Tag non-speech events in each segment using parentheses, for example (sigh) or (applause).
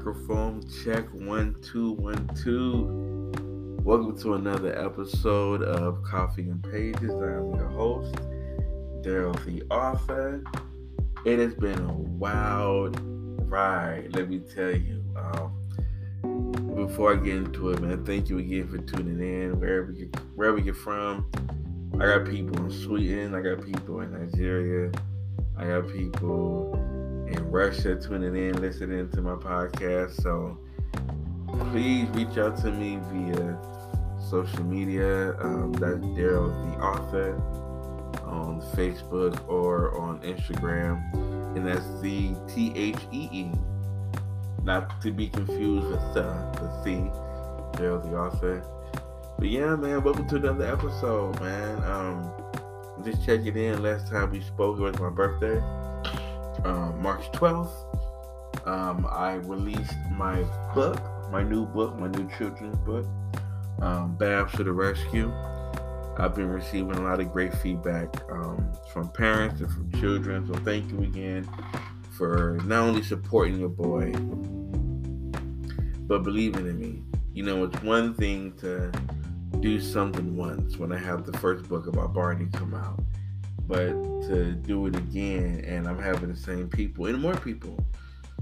Microphone check one, two, one, two. Welcome to another episode of Coffee and Pages. I am your host, Daryl the author. It has been a wild ride, let me tell you. Um, before I get into it, man, thank you again for tuning in, wherever you wherever you're from. I got people in Sweden, I got people in Nigeria, I got people in Russia tuning in, listening to my podcast. So please reach out to me via social media. Um, that's Daryl the author on Facebook or on Instagram, and that's the T H E E, not to be confused with the the C, Daryl the author. But yeah, man, welcome to another episode, man. Um, just checking in. Last time we spoke, it was my birthday, um, March 12th. Um, I released my book, my new book, my new children's book, um, Babs to the Rescue. I've been receiving a lot of great feedback um, from parents and from children. So thank you again for not only supporting your boy, but believing in me. You know, it's one thing to do something once when I have the first book about Barney come out, but to do it again and I'm having the same people and more people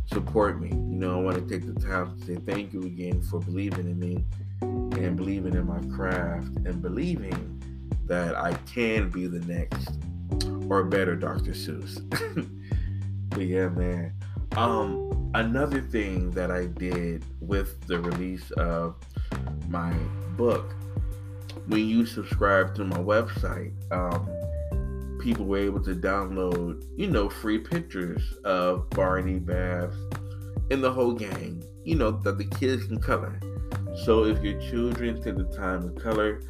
support me. You know, I want to take the time to say thank you again for believing in me and believing in my craft and believing that I can be the next or better Dr. Seuss. (laughs) but yeah, man. Um, another thing that I did with the release of my book, when you subscribe to my website, um, people were able to download, you know, free pictures of Barney, Babs, and the whole gang, you know, that the kids can color. So if your children take the time to color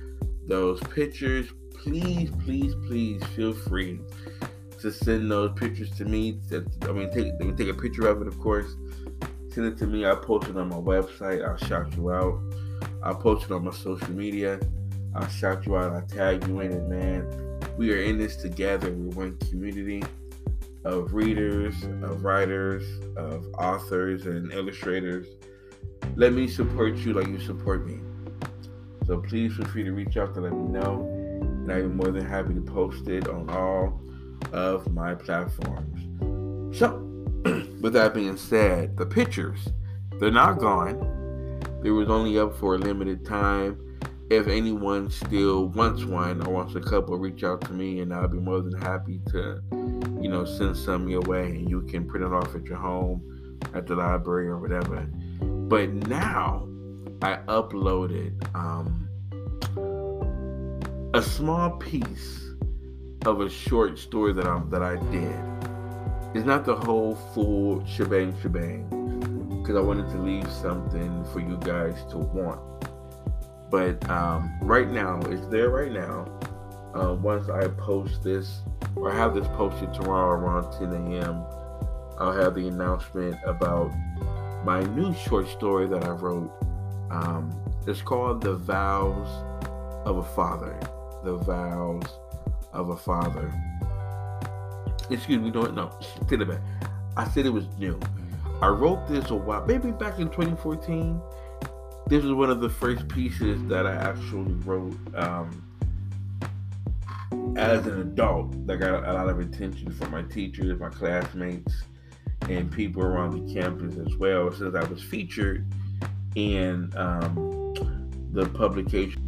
those pictures, please, please, please feel free to send those pictures to me. I mean, take take a picture of it, of course. Send it to me. I'll post it on my website. I'll shout you out. I'll post it on my social media. I'll shout you out. I'll tag you in it, man. We are in this together. We're one community of readers, of writers, of authors, and illustrators. Let me support you like you support me. So please feel free to reach out to let me know. And I'm more than happy to post it on all of my platforms. So, (clears throat) with that being said, the pictures, they're not gone. They was only up for a limited time. If anyone still wants one or wants a couple, reach out to me and I'll be more than happy to, you know, send some your way and you can print it off at your home, at the library or whatever. But now I uploaded um, a small piece of a short story that I that I did. It's not the whole full shebang shebang because I wanted to leave something for you guys to want. But um, right now, it's there right now. Uh, once I post this or have this posted tomorrow around 10 a.m., I'll have the announcement about my new short story that I wrote. Um, it's called The Vows of a Father. The Vows of a Father. Excuse me, no, no, (laughs) take it back. I said it was new. I wrote this a while, maybe back in 2014. This was one of the first pieces that I actually wrote um, as an adult that got a lot of attention from my teachers, my classmates, and people around the campus as well, since I was featured in um, the publication